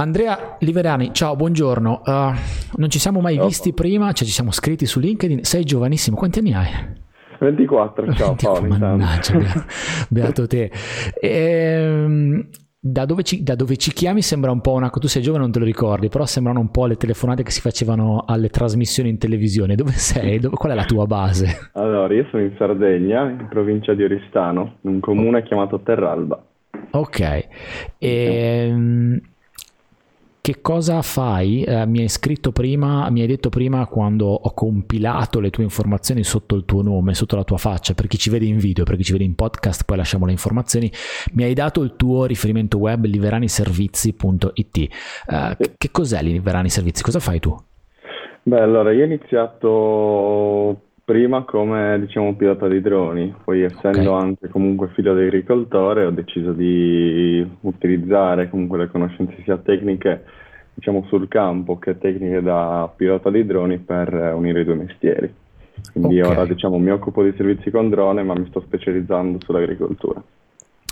Andrea Liverani, ciao, buongiorno. Uh, non ci siamo mai ciao. visti prima, cioè ci siamo scritti su LinkedIn. Sei giovanissimo, quanti anni hai? 24, ciao 24, Paolo. Mannaggia, beato te. Ehm, da dove, ci, da dove, ci, chiami sembra un po' una... Tu sei giovane, non te lo ricordi, però sembrano un po' le telefonate che si facevano alle trasmissioni in televisione. Dove sei? Dove, qual è la tua base? Allora, io sono in Sardegna, in provincia di Oristano, in un comune chiamato Terralba. Ok. Ehm, che cosa fai? Eh, mi hai scritto prima, mi hai detto prima quando ho compilato le tue informazioni sotto il tuo nome, sotto la tua faccia, per chi ci vede in video, per chi ci vede in podcast, poi lasciamo le informazioni. Mi hai dato il tuo riferimento web liveraniservizi.it. Eh, che cos'è Liverani Servizi? Cosa fai tu? Beh, allora io ho iniziato prima come diciamo pilota di droni, poi essendo okay. anche comunque figlio di agricoltore ho deciso di utilizzare comunque le conoscenze sia tecniche diciamo sul campo che tecniche da pilota di droni per unire i due mestieri. Quindi okay. ora diciamo mi occupo di servizi con drone ma mi sto specializzando sull'agricoltura.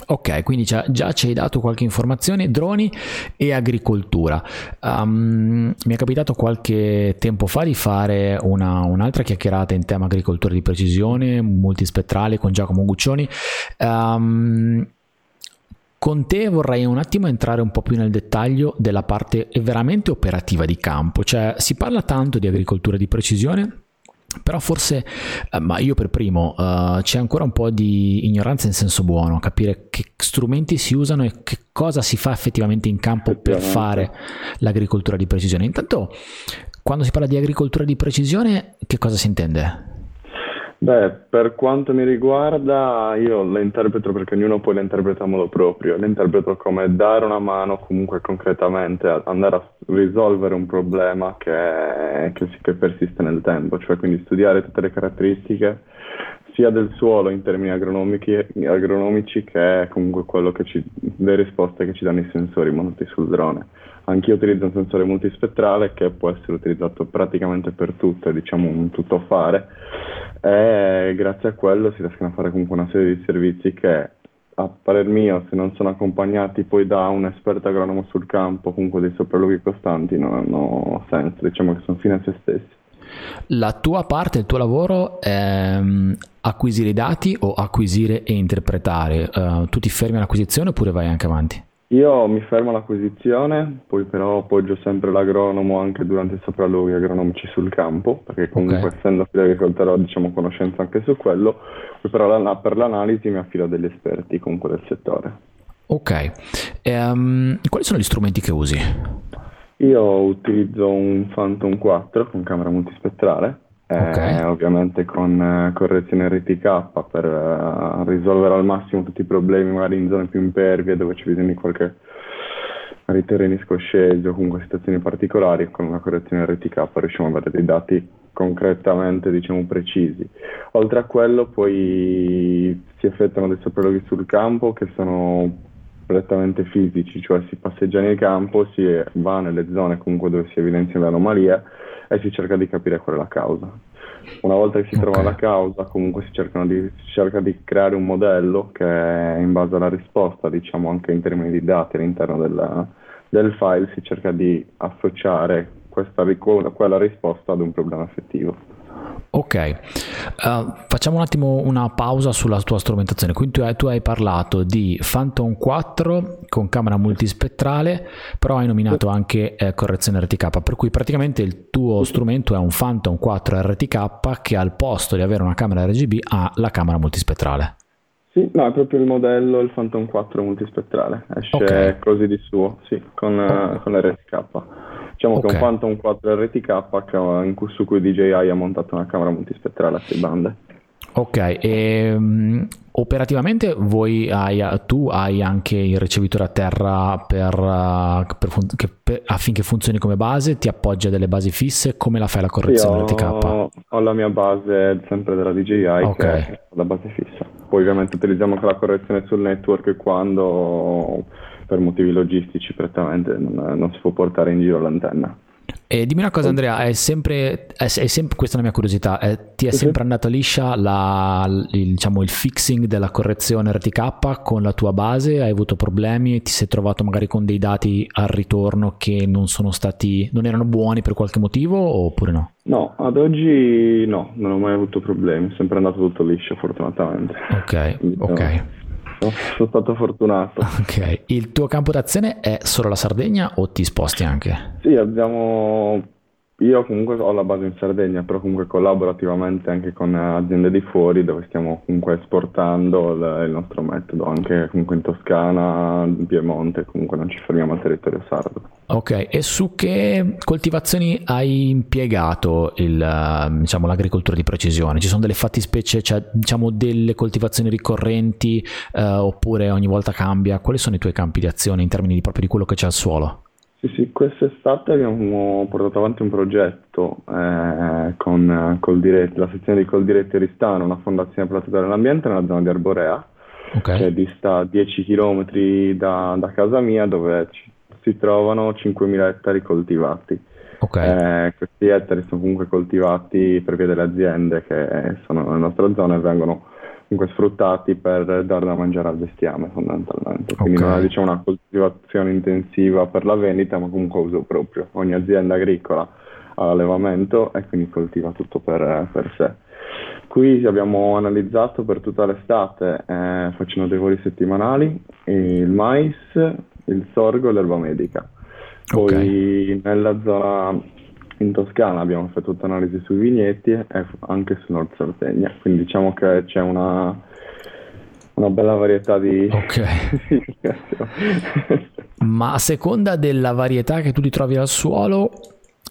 Ok, quindi già, già, ci hai dato qualche informazione, droni e agricoltura. Um, mi è capitato qualche tempo fa di fare una, un'altra chiacchierata in tema agricoltura di precisione, multispettrale con Giacomo Guccioni. Um, con te vorrei un attimo entrare un po' più nel dettaglio della parte veramente operativa di campo, cioè si parla tanto di agricoltura di precisione, però forse, eh, ma io per primo, uh, c'è ancora un po' di ignoranza in senso buono, capire che strumenti si usano e che cosa si fa effettivamente in campo per fare l'agricoltura di precisione. Intanto, quando si parla di agricoltura di precisione, che cosa si intende? Beh, per quanto mi riguarda, io la interpreto perché ognuno poi la interpreta a modo proprio, la interpreto come dare una mano comunque concretamente, andare a risolvere un problema che, che, che persiste nel tempo, cioè quindi studiare tutte le caratteristiche sia del suolo in termini agronomici che comunque quello che ci, le risposte che ci danno i sensori montati sul drone. Anch'io utilizzo un sensore multispettrale che può essere utilizzato praticamente per tutto, è diciamo un tuttofare e grazie a quello si riescono a fare comunque una serie di servizi che a parer mio se non sono accompagnati poi da un esperto agronomo sul campo, comunque dei sopralluoghi costanti, non hanno senso, diciamo che sono fine a se stessi. La tua parte, il tuo lavoro è um, acquisire i dati o acquisire e interpretare? Uh, tu ti fermi all'acquisizione oppure vai anche avanti? Io mi fermo all'acquisizione, poi però appoggio sempre l'agronomo anche durante i sopralluoghi agronomici sul campo, perché comunque okay. essendo agricoltore ho diciamo, conoscenza anche su quello, poi però per l'analisi mi affido a degli esperti comunque del settore. Ok, um, quali sono gli strumenti che usi? Io utilizzo un Phantom 4 con camera multispettrale, okay. eh, ovviamente con eh, correzione RTK per eh, risolvere al massimo tutti i problemi magari in zone più impervie dove c'è bisogno di qualche magari terreni scoscesi o comunque situazioni particolari con una correzione RTK riusciamo ad avere dei dati concretamente diciamo precisi. Oltre a quello poi si effettuano dei sopralluoghi sul campo che sono prettamente fisici, cioè si passeggia nel campo, si va nelle zone comunque dove si evidenziano le anomalie e si cerca di capire qual è la causa. Una volta che si okay. trova la causa, comunque si, di, si, cerca di creare un modello che in base alla risposta, diciamo anche in termini di dati all'interno della, del file, si cerca di associare questa, quella risposta ad un problema effettivo. Ok, uh, facciamo un attimo una pausa sulla tua strumentazione. Quindi tu hai, tu hai, parlato di Phantom 4 con camera multispettrale, però hai nominato anche eh, correzione RTK, per cui praticamente il tuo strumento è un Phantom 4 RTK che al posto di avere una camera RGB ha la camera multispettrale. Sì, no, è proprio il modello, il Phantom 4 multispettrale, esce okay. così di suo, sì, con, oh. con l'RTK. Diciamo okay. che un Phantom 4 RTK su cui DJI ha montato una camera multispettrale a 6 bande. Ok, e, um, operativamente hai, tu hai anche il ricevitore a terra per, uh, per fun- per, affinché funzioni come base, ti appoggia delle basi fisse, come la fai la correzione sì, ho, RTK? Ho la mia base sempre della DJI okay. che è la base fissa. Poi ovviamente utilizziamo anche la correzione sul network quando per motivi logistici prettamente non, non si può portare in giro l'antenna. E dimmi una cosa Andrea, è sempre, è, è sempre questa è la mia curiosità, è, ti è sempre andata liscia la, il, diciamo, il fixing della correzione RTK con la tua base? Hai avuto problemi? Ti sei trovato magari con dei dati al ritorno che non sono stati, non erano buoni per qualche motivo oppure no? No, ad oggi no, non ho mai avuto problemi, è sempre andato tutto liscio fortunatamente. Ok, ok. No. Sono stato fortunato. Ok, il tuo campo d'azione è solo la Sardegna o ti sposti anche? Sì, abbiamo io comunque ho la base in Sardegna, però comunque collaboro attivamente anche con aziende di fuori dove stiamo comunque esportando il, il nostro metodo, anche comunque in Toscana, in Piemonte, comunque non ci fermiamo al territorio sardo. Ok, e su che coltivazioni hai impiegato il, diciamo, l'agricoltura di precisione? Ci sono delle fattispecie, cioè diciamo delle coltivazioni ricorrenti eh, oppure ogni volta cambia? Quali sono i tuoi campi di azione in termini di, proprio di quello che c'è al suolo? Sì, sì, quest'estate abbiamo portato avanti un progetto eh, con col diretto, la sezione di Coldiretti Oristano, una fondazione per la tutela dell'ambiente nella zona di Arborea, okay. che dista 10 km da, da, casa mia, dove ci, si trovano 5.000 ettari coltivati. Okay. Eh, questi ettari sono comunque coltivati per via delle aziende che sono nella nostra zona e vengono comunque sfruttati per dare da mangiare al bestiame fondamentalmente. Quindi okay. non è diciamo, una coltivazione intensiva per la vendita, ma comunque uso proprio. Ogni azienda agricola ha l'allevamento e quindi coltiva tutto per, per sé. Qui abbiamo analizzato per tutta l'estate, eh, facendo dei voli settimanali, il mais, il sorgo e l'erba medica. Poi okay. nella zona in Toscana abbiamo effettuato analisi sui vigneti e anche su Nord Sardegna, quindi diciamo che c'è una, una bella varietà di... Ok. Ma a seconda della varietà che tu ti trovi al suolo,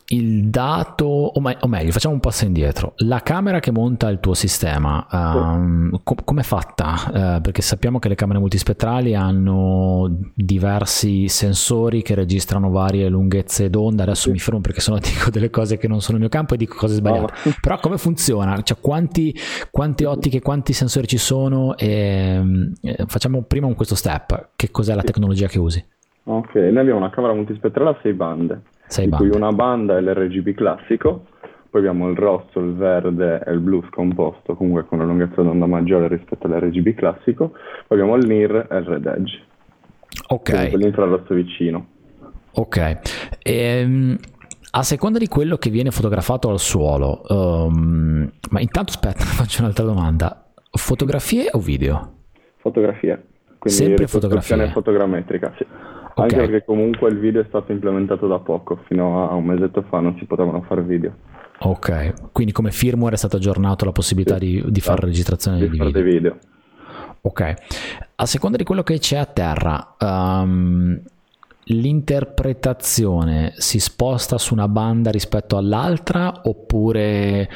il dato, o, me- o, meglio, facciamo un passo indietro. La camera che monta il tuo sistema, um, com- come è fatta? Uh, perché sappiamo che le camere multispettrali hanno diversi sensori che registrano varie lunghezze d'onda. Adesso sì. mi fermo perché sennò dico delle cose che non sono il mio campo e dico cose sbagliate. No. Però come funziona? Cioè, quanti, quante ottiche, quanti sensori ci sono? E, eh, facciamo prima un questo step. Che cos'è la tecnologia che usi? Ok, noi abbiamo una camera multispettrale a 6 bande sei di cui una banda è l'RGB classico, poi abbiamo il rosso, il verde e il blu scomposto, comunque con una lunghezza d'onda maggiore rispetto all'RGB classico, poi abbiamo il NIR e il Red Edge. Ok. L'infrarosso vicino. Ok. Ehm, a seconda di quello che viene fotografato al suolo, um, ma intanto aspetta, faccio un'altra domanda. Fotografie o video? Fotografie. Quindi Sempre fotografie. fotogrammetrica, sì. Anche okay. perché comunque il video è stato implementato da poco, fino a un mesetto fa non si potevano fare video. Ok, quindi come firmware è stato aggiornato la possibilità sì, di, di fare esatto. registrazione di, di video. video. Ok, a seconda di quello che c'è a terra, um, l'interpretazione si sposta su una banda rispetto all'altra oppure,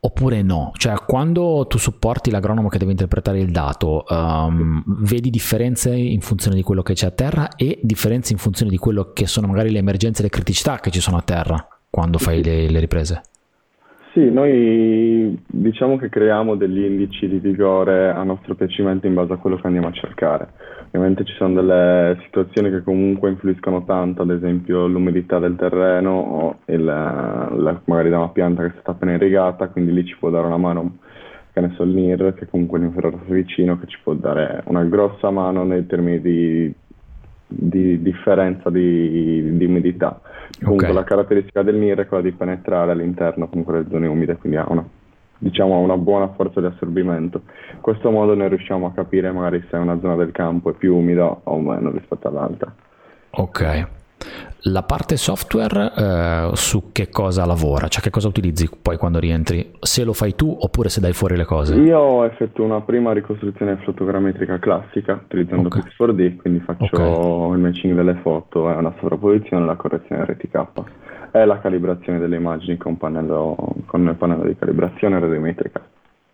oppure no? Cioè quando tu supporti l'agronomo che deve interpretare il dato, um, vedi differenze in funzione di quello che c'è a terra e differenze in funzione di quello che sono magari le emergenze e le criticità che ci sono a terra quando fai le, le riprese? Sì, noi diciamo che creiamo degli indici di vigore a nostro piacimento in base a quello che andiamo a cercare. Ovviamente ci sono delle situazioni che comunque influiscono tanto, ad esempio l'umidità del terreno o il, la, magari da una pianta che è stata appena irrigata, quindi lì ci può dare una mano, che ne so, il NIR, che è comunque l'infrarosso vicino, che ci può dare una grossa mano nei termini di di differenza di, di umidità. Comunque okay. la caratteristica del NIR è quella di penetrare all'interno comunque delle zone umide, quindi ha una, diciamo, una buona forza di assorbimento. In questo modo noi riusciamo a capire magari se una zona del campo è più umida o meno rispetto all'altra. Ok. La parte software eh, su che cosa lavora? Cioè che cosa utilizzi poi quando rientri? Se lo fai tu oppure se dai fuori le cose? Io effettuo una prima ricostruzione fotogrammetrica classica utilizzando okay. Pix4D, quindi faccio okay. il matching delle foto, e una sovrapposizione e la correzione RTK e la calibrazione delle immagini con, pannello, con il pannello di calibrazione radiometrica.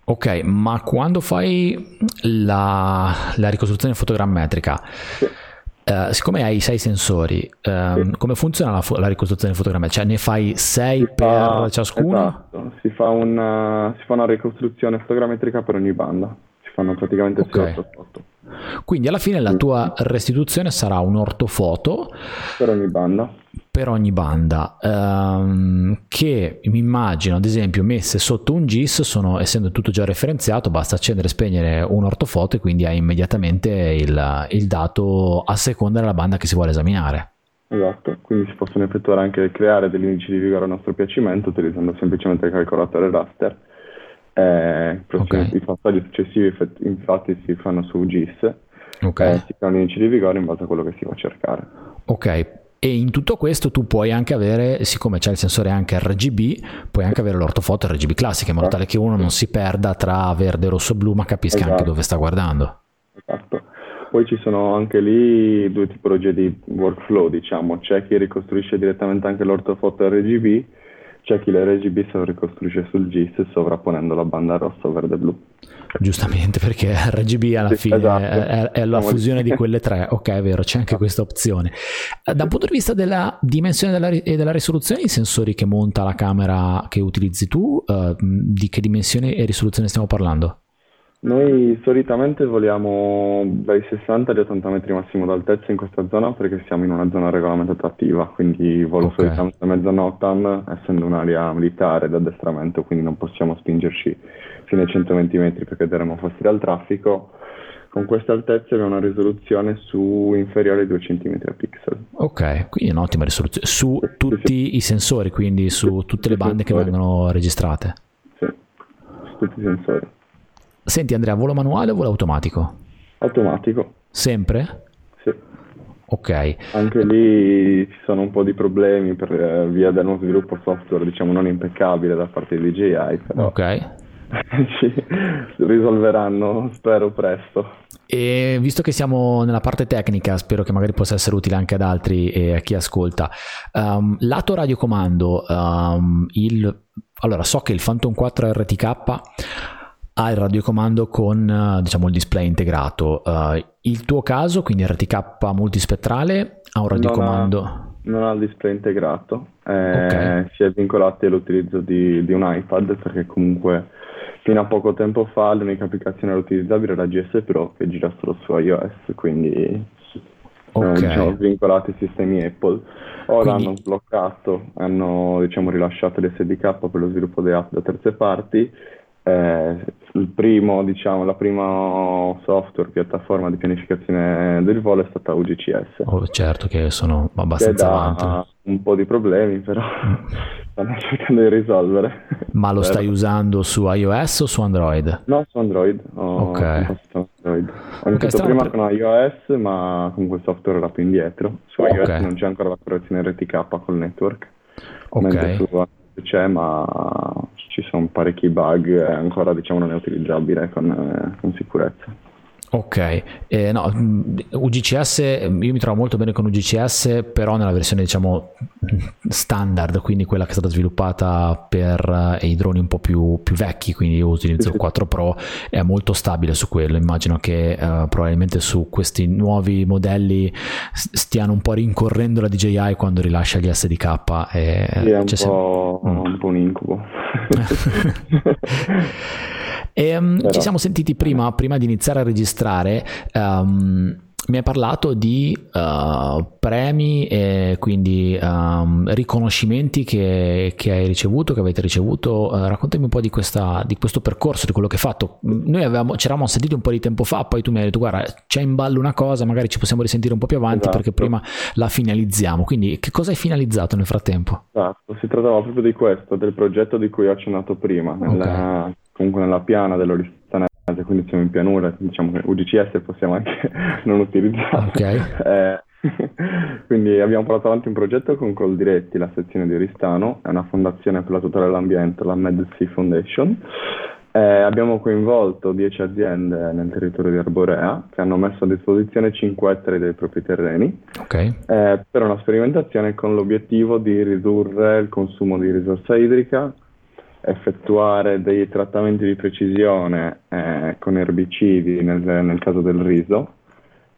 Ok, ma quando fai la, la ricostruzione fotogrammetrica... Sì Uh, siccome hai sei sensori, um, sì. come funziona la, la, ricostruzione fotogrammetrica? Cioè ne fai sei si per fa, ciascuno? Esatto, si fa, una, si fa, una, ricostruzione fotogrammetrica per ogni banda, si fanno praticamente okay. 6 foto. Quindi alla fine la tua restituzione sarà un ortofoto per ogni banda. Per ogni banda ehm, che mi immagino ad esempio messe sotto un GIS sono essendo tutto già referenziato basta accendere e spegnere un ortofoto e quindi hai immediatamente il, il dato a seconda della banda che si vuole esaminare Esatto, quindi si possono effettuare anche creare degli indici di vigore a nostro piacimento utilizzando semplicemente il calcolatore raster. Eh, okay. I passaggi successivi infatti si fanno su GIS, okay. eh, si creano indici di vigore in base a quello che si va a cercare. Ok, e in tutto questo tu puoi anche avere, siccome c'è il sensore anche RGB, puoi anche avere l'ortofoto RGB classica in modo tale che uno non si perda tra verde, rosso blu, ma capisca esatto. anche dove sta guardando. Esatto. Poi ci sono anche lì due tipologie di workflow, diciamo. C'è chi ricostruisce direttamente anche l'ortofoto RGB, c'è chi l'RGB se lo ricostruisce sul GIS sovrapponendo la banda rossa, verde blu. Giustamente, perché RGB alla sì, fine esatto. è, è, la fusione di quelle tre. Ok, è vero, c'è anche questa opzione. Da un punto di vista della dimensione della, e della risoluzione, i sensori che monta la camera che utilizzi tu, uh, di che dimensione e risoluzione stiamo parlando? Noi solitamente voliamo dai 60 agli 80 metri massimo d'altezza in questa zona perché siamo in una zona regolamentata attiva, quindi volo okay. solitamente mezzo NOTAM, essendo un'area militare d'addestramento, quindi non possiamo spingerci fino ai 120 metri perché daremo fastidio al traffico. Con queste altezze abbiamo una risoluzione su inferiore ai 2 cm a pixel. Ok, quindi un'ottima risoluzione su tutti i sensori, quindi su tutte le bande che vengono registrate. Sì, su tutti i sensori. Senti Andrea, volo manuale o volo automatico? Automatico. Sempre? Sì. Ok. Anche lì ci sono un po' di problemi per eh, via dello sviluppo software, diciamo, non impeccabile da parte di DJI, però... Ok. ci risolveranno, spero presto. E visto che siamo nella parte tecnica, spero che magari possa essere utile anche ad altri e a chi ascolta. Um, lato radiocomando, um, il... allora so che il Phantom 4 RTK ha il radiocomando con eh, diciamo, il display integrato. Uh, il tuo caso, quindi RTK multispettrale, ha un radiocomando? Non ha, non ha il display integrato, eh, okay. si è vincolati all'utilizzo di, di, un iPad perché comunque fino a poco tempo fa l'unica applicazione utilizzabile era GS Pro che gira solo su iOS, quindi okay. diciamo, vincolati ai sistemi Apple. Ora quindi... hanno sbloccato, hanno diciamo, rilasciato l'SDK per lo sviluppo di app da terze parti eh, il primo, diciamo, la prima software, piattaforma di pianificazione del volo è stata UGCS. Oh, certo che sono abbastanza avanti. un po' di problemi, però stanno cercando di risolvere. Ma lo stai usando su iOS o su Android? No, su Android. Ho ok. Android. Ho iniziato okay, prima con iOS, ma comunque il software era più indietro. Su iOS okay. non c'è ancora la correzione RTK col network. Ok. Mentre su c'è, ma ci sono parecchi bug e ancora diciamo non è utilizzabile con, eh, con sicurezza. Ok, eh, no, UGCS, io mi trovo molto bene con UGCS, però nella versione diciamo standard, quindi quella che è stata sviluppata per eh, i droni un po' più, più vecchi, quindi io utilizzo il 4 Pro, è molto stabile su quello, immagino che eh, probabilmente su questi nuovi modelli stiano un po' rincorrendo la DJI quando rilascia gli SDK. E sì, è un, po', mm. un po' un incubo. E, um, ci siamo sentiti prima, prima, di iniziare a registrare. Um, mi hai parlato di uh, premi e quindi um, riconoscimenti che, che, hai ricevuto, che avete ricevuto. Uh, raccontami un po' di, questa, di, questo percorso, di quello che hai fatto. Noi avevamo, ci eravamo sentiti un po' di tempo fa, poi tu mi hai detto guarda c'è in ballo una cosa, magari ci possiamo risentire un po' più avanti esatto. perché prima la finalizziamo. Quindi che cosa hai finalizzato nel frattempo? Esatto, si trattava proprio di questo, del progetto di cui ho accennato prima. Nella... Okay comunque nella piana dell'Oristanese, quindi siamo in pianura, diciamo che UGCS possiamo anche non utilizzare. Okay. Eh, quindi abbiamo portato avanti un progetto con Coldiretti, la sezione di Oristano, è una fondazione per la tutela dell'ambiente, la MedSea Foundation. Eh, abbiamo coinvolto 10 aziende nel territorio di Arborea che hanno messo a disposizione 5 ettari dei propri terreni okay. eh, per una sperimentazione con l'obiettivo di ridurre il consumo di risorsa idrica, effettuare dei trattamenti di precisione eh, con erbicidi nel, nel, caso del riso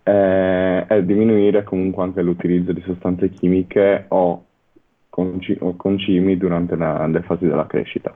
eh, e diminuire comunque anche l'utilizzo di sostanze chimiche o, conci- o concimi durante la, le fasi della crescita.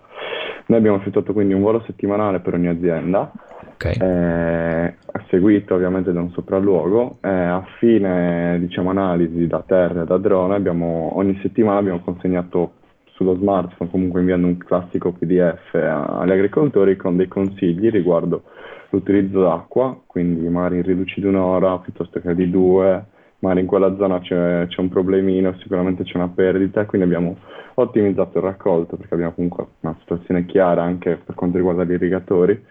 Noi abbiamo effettuato quindi un volo settimanale per ogni azienda, okay. eh, seguito ovviamente da un sopralluogo. Eh, a fine diciamo, analisi da terra e da drone, abbiamo, ogni settimana abbiamo consegnato sullo smartphone, comunque inviando un classico PDF agli agricoltori con dei consigli riguardo l'utilizzo d'acqua, quindi magari riduci di un'ora piuttosto che di due, magari in quella zona c'è, c'è un problemino, sicuramente c'è una perdita, quindi abbiamo ottimizzato il raccolto perché abbiamo comunque una situazione chiara anche per quanto riguarda gli irrigatori.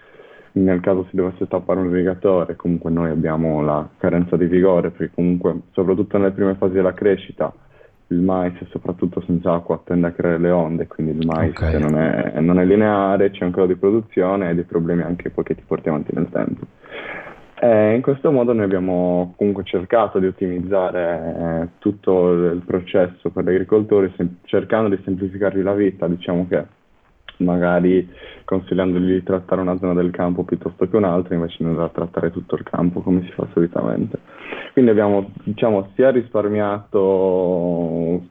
Nel caso si dovesse tappare un irrigatore, comunque noi abbiamo la carenza di vigore, perché comunque soprattutto nelle prime fasi della crescita il mais, soprattutto senza acqua, tende a creare le onde, quindi il mais okay. non, è, non, è, lineare, c'è un calo di produzione e dei problemi anche poi che ti porti avanti nel tempo. E in questo modo noi abbiamo comunque cercato di ottimizzare eh, tutto il processo per gli agricoltori, sem- cercando di semplificargli la vita, diciamo che magari consigliandogli di trattare una zona del campo piuttosto che un'altra, invece di andare a trattare tutto il campo come si fa solitamente. Quindi abbiamo diciamo, sia risparmiato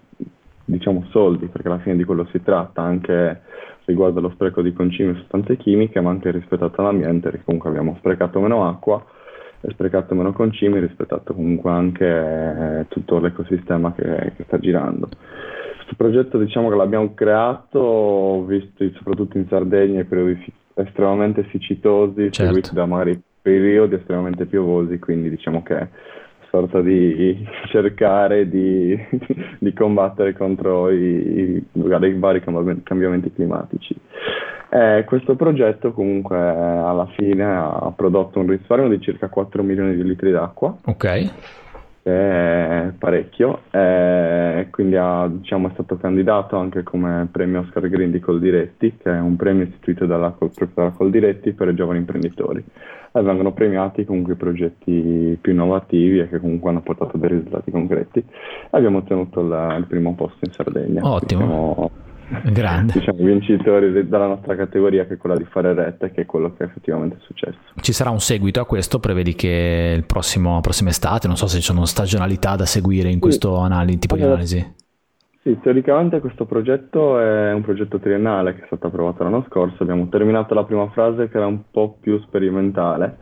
diciamo, soldi, perché alla fine di quello si tratta, anche riguardo allo spreco di concimi e sostanze chimiche, ma anche rispettato l'ambiente, perché comunque abbiamo sprecato meno acqua e sprecato meno concimi, rispettato comunque anche eh, tutto l'ecosistema che, che sta girando. Questo progetto diciamo che l'abbiamo creato, visto soprattutto in Sardegna, i periodi estremamente siccitosi, certo. seguiti da magari periodi estremamente piovosi, quindi diciamo che sorta di cercare di, di combattere contro i, i, i, vari cambiamenti climatici. Eh, questo progetto comunque alla fine ha prodotto un risparmio di circa 4 milioni di litri d'acqua. Ok. È parecchio, eh, quindi ha, diciamo, è stato candidato anche come premio Oscar Green di Coldiretti, che è un premio istituito dalla, proprio dalla Coldiretti per i giovani imprenditori e vengono premiati comunque i progetti più innovativi e che comunque hanno portato dei risultati concreti. Abbiamo ottenuto la, il primo posto in Sardegna. Ottimo. Grande. Diciamo, vincitori della nostra categoria che è quella di fare rette, che è quello che effettivamente è successo. Ci sarà un seguito a questo? Prevedi che il prossimo, prossima estate, non so se ci sono stagionalità da seguire in sì. questo anali- tipo allora, di analisi? Sì, teoricamente questo progetto è un progetto triennale che è stato approvato l'anno scorso, abbiamo terminato la prima fase che era un po' più sperimentale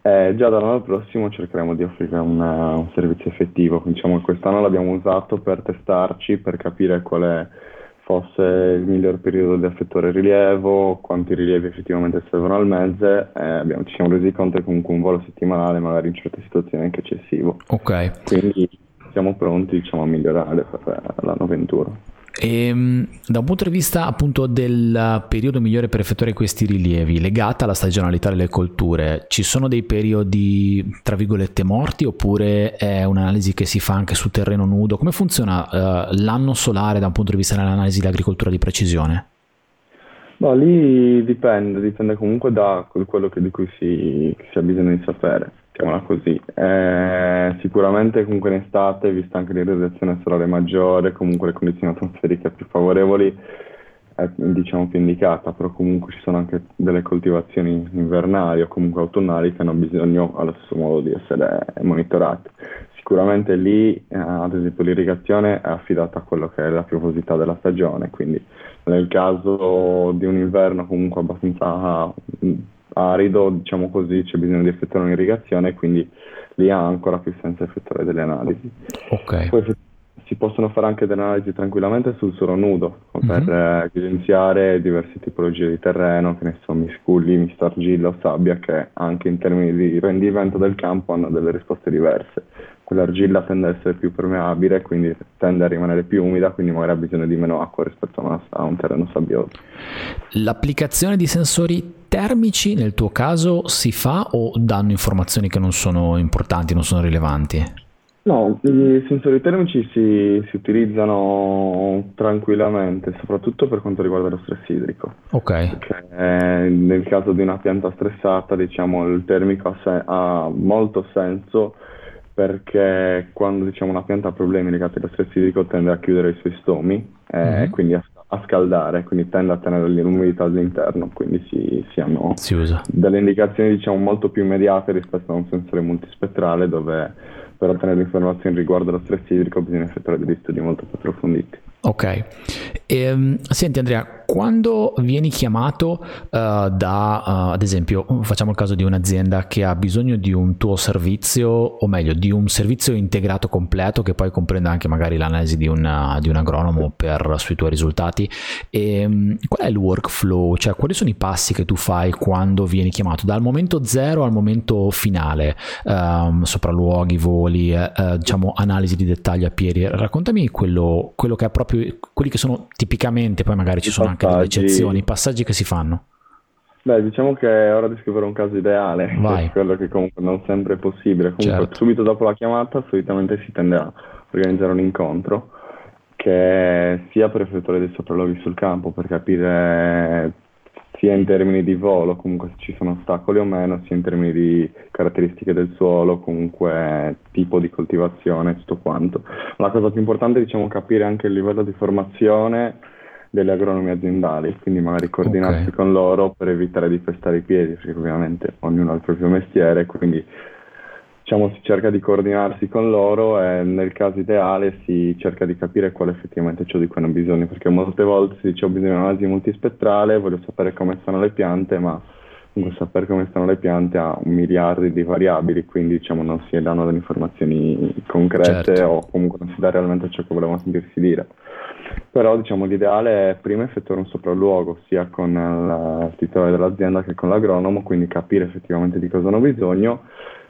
e già dall'anno prossimo cercheremo di offrire una, un servizio effettivo, diciamo che quest'anno l'abbiamo usato per testarci, per capire quale fosse il miglior periodo di effettuare rilievo, quanti rilievi effettivamente servono al mese e abbiamo, ci siamo resi conto che comunque un volo settimanale magari in certe situazioni è anche eccessivo. Ok. Quindi siamo pronti diciamo, a migliorare per l'anno 21. E, ehm, da un punto di vista appunto del periodo migliore per effettuare questi rilievi, legata alla stagionalità delle colture, ci sono dei periodi tra virgolette morti oppure è un'analisi che si fa anche su terreno nudo? Come funziona uh, l'anno solare da un punto di vista dell'analisi dell'agricoltura di precisione? No, lì dipende, dipende comunque da quello di cui si, si ha bisogno di sapere chiamiamola così. Eh, sicuramente comunque in estate, vista anche l'irradiazione solare maggiore, comunque le condizioni atmosferiche più favorevoli, è diciamo più indicata, però comunque ci sono anche delle coltivazioni invernali o comunque autunnali che hanno bisogno allo stesso modo di essere monitorate. Sicuramente lì, eh, ad esempio, l'irrigazione è affidata a quello che è la piovosità della stagione, quindi nel caso di un inverno comunque abbastanza arido, diciamo così, c'è bisogno di effettuare un'irrigazione, quindi lì ha ancora più senso effettuare delle analisi. Ok. Poi si possono fare anche delle analisi tranquillamente sul suolo nudo per mm-hmm. evidenziare diverse tipologie di terreno, che ne so, miscugli, mistargilla o sabbia, che anche in termini di rendimento del campo hanno delle risposte diverse quell'argilla tende ad essere più permeabile, quindi tende a rimanere più umida, quindi magari ha bisogno di meno acqua rispetto a, una, a un terreno sabbioso. L'applicazione di sensori termici nel tuo caso si fa o danno informazioni che non sono importanti, non sono rilevanti? No, i sensori termici si, si, utilizzano tranquillamente, soprattutto per quanto riguarda lo stress idrico. Ok. Perché eh, nel caso di una pianta stressata, diciamo, il termico ha, se- ha molto senso perché quando diciamo, una pianta ha problemi legati allo stress idrico tende a chiudere i suoi stomi e mm-hmm. quindi a, a, scaldare, quindi tende a tenere l'umidità all'interno, quindi si, si hanno si delle indicazioni diciamo, molto più immediate rispetto a un sensore multispettrale dove per ottenere informazioni riguardo allo stress idrico bisogna effettuare degli studi molto più approfonditi. Ok, ehm, senti Andrea, quando vieni chiamato uh, da, uh, ad esempio, facciamo il caso di un'azienda che ha bisogno di un tuo servizio, o meglio, di un servizio integrato completo che poi comprenda anche magari l'analisi di, una, di un agronomo per, sui tuoi risultati, e, um, qual è il workflow? Cioè, quali sono i passi che tu fai quando vieni chiamato dal momento zero al momento finale? Um, sopralluoghi, voli, eh, eh, diciamo, analisi di dettaglio a piedi. Raccontami quello, quello che è proprio, quelli che sono tipicamente, poi magari ci sono anche delle eccezioni, i passaggi che si fanno. Beh, diciamo che è ora di scrivere un caso ideale, Vai. quello che comunque non sempre è possibile. Comunque, certo. subito dopo la chiamata, solitamente si tende a organizzare un incontro che sia per effettuare dei sopralluoghi sul campo per capire sia in termini di volo, comunque se ci sono ostacoli o meno, sia in termini di caratteristiche del suolo, comunque tipo di coltivazione, tutto quanto. La cosa più importante è diciamo, capire anche il livello di formazione delle agronomi aziendali, quindi magari coordinarsi okay. con loro per evitare di pestare i piedi, perché ovviamente ognuno ha il proprio mestiere, quindi diciamo, si cerca di coordinarsi con loro e nel caso ideale si cerca di capire quale effettivamente ciò di cui hanno bisogno, perché molte volte si dice ho bisogno di un'analisi multispettrale, voglio sapere come stanno le piante, ma comunque sapere come stanno le piante ha miliardi di variabili, quindi diciamo, non si danno delle informazioni concrete certo. o comunque non si dà realmente ciò che volevano sentirsi dire. Però diciamo, l'ideale è prima effettuare un sopralluogo sia con il titolare dell'azienda che con l'agronomo, quindi capire effettivamente di cosa hanno bisogno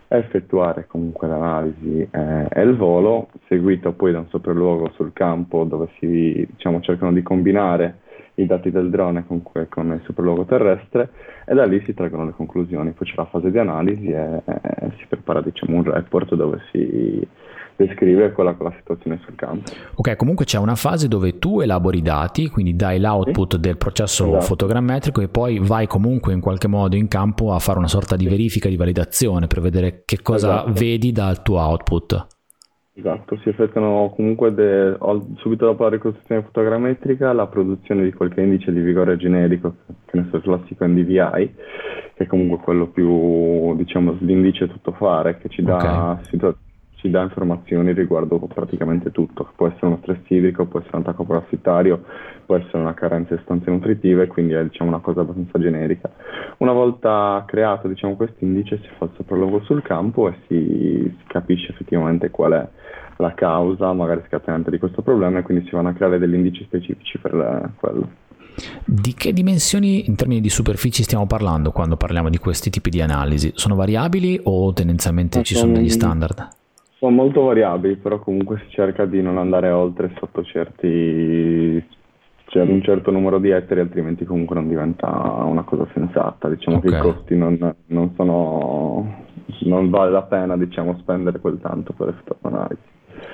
effettuare comunque l'analisi eh, e il volo, seguito poi da un sopralluogo sul campo dove si diciamo, cercano di combinare i dati del drone con, con, il sopralluogo terrestre e da lì si traggono le conclusioni. Poi c'è la fase di analisi e, e si prepara diciamo, un report dove si descrive quella che è la situazione sul campo. Ok, comunque c'è una fase dove tu elabori i dati, quindi dai l'output sì. del processo esatto. fotogrammetrico e poi vai comunque in qualche modo in campo a fare una sorta di verifica, di validazione per vedere che cosa esatto. vedi dal tuo output. Esatto, si effettuano comunque de, subito dopo la ricostruzione fotogrammetrica la produzione di qualche indice di vigore generico, che ne so, il classico NDVI, che è comunque quello più, diciamo, l'indice tutto fare, che ci dà okay ci dà informazioni riguardo praticamente tutto. Può essere uno stress idrico, può essere un attacco parassitario, può essere una carenza di sostanze nutritive, quindi è diciamo, una cosa abbastanza generica. Una volta creato diciamo, questo indice si fa il sopralluogo sul campo e si, si capisce effettivamente qual è la causa magari scatenante di questo problema e quindi si vanno a creare degli indici specifici per quello. Di che dimensioni in termini di superfici stiamo parlando quando parliamo di questi tipi di analisi? Sono variabili o tendenzialmente ci sono degli standard? Sono molto variabili, però comunque si cerca di non andare oltre sotto certi cioè un certo numero di ettari, altrimenti comunque non diventa una cosa sensata. Diciamo okay. che i costi non, non, sono non vale la pena diciamo, spendere quel tanto per effettuare un'analisi.